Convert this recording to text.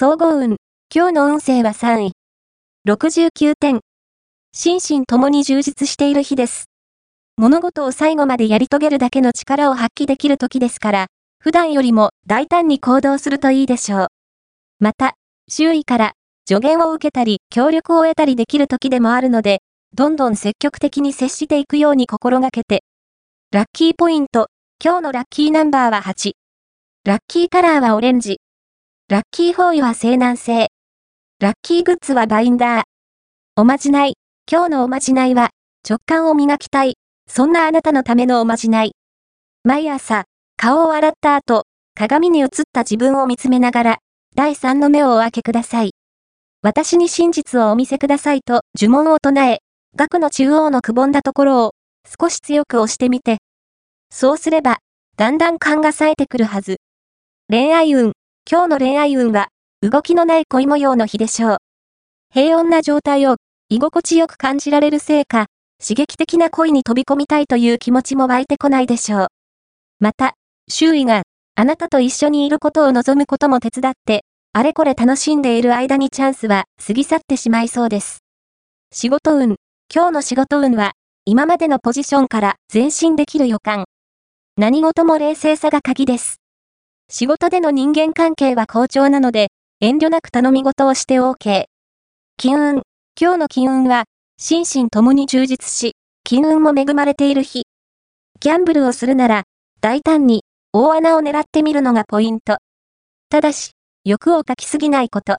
総合運。今日の運勢は3位。69点。心身ともに充実している日です。物事を最後までやり遂げるだけの力を発揮できる時ですから、普段よりも大胆に行動するといいでしょう。また、周囲から助言を受けたり協力を得たりできる時でもあるので、どんどん積極的に接していくように心がけて。ラッキーポイント。今日のラッキーナンバーは8。ラッキーカラーはオレンジ。ラッキーフォーイは西南西。ラッキーグッズはバインダー。おまじない。今日のおまじないは、直感を磨きたい。そんなあなたのためのおまじない。毎朝、顔を洗った後、鏡に映った自分を見つめながら、第三の目をお開けください。私に真実をお見せくださいと呪文を唱え、額の中央のくぼんだところを少し強く押してみて。そうすれば、だんだん勘が冴えてくるはず。恋愛運。今日の恋愛運は、動きのない恋模様の日でしょう。平穏な状態を居心地よく感じられるせいか、刺激的な恋に飛び込みたいという気持ちも湧いてこないでしょう。また、周囲があなたと一緒にいることを望むことも手伝って、あれこれ楽しんでいる間にチャンスは過ぎ去ってしまいそうです。仕事運。今日の仕事運は、今までのポジションから前進できる予感。何事も冷静さが鍵です。仕事での人間関係は好調なので、遠慮なく頼み事をして OK。金運。今日の金運は、心身ともに充実し、金運も恵まれている日。ギャンブルをするなら、大胆に、大穴を狙ってみるのがポイント。ただし、欲をかきすぎないこと。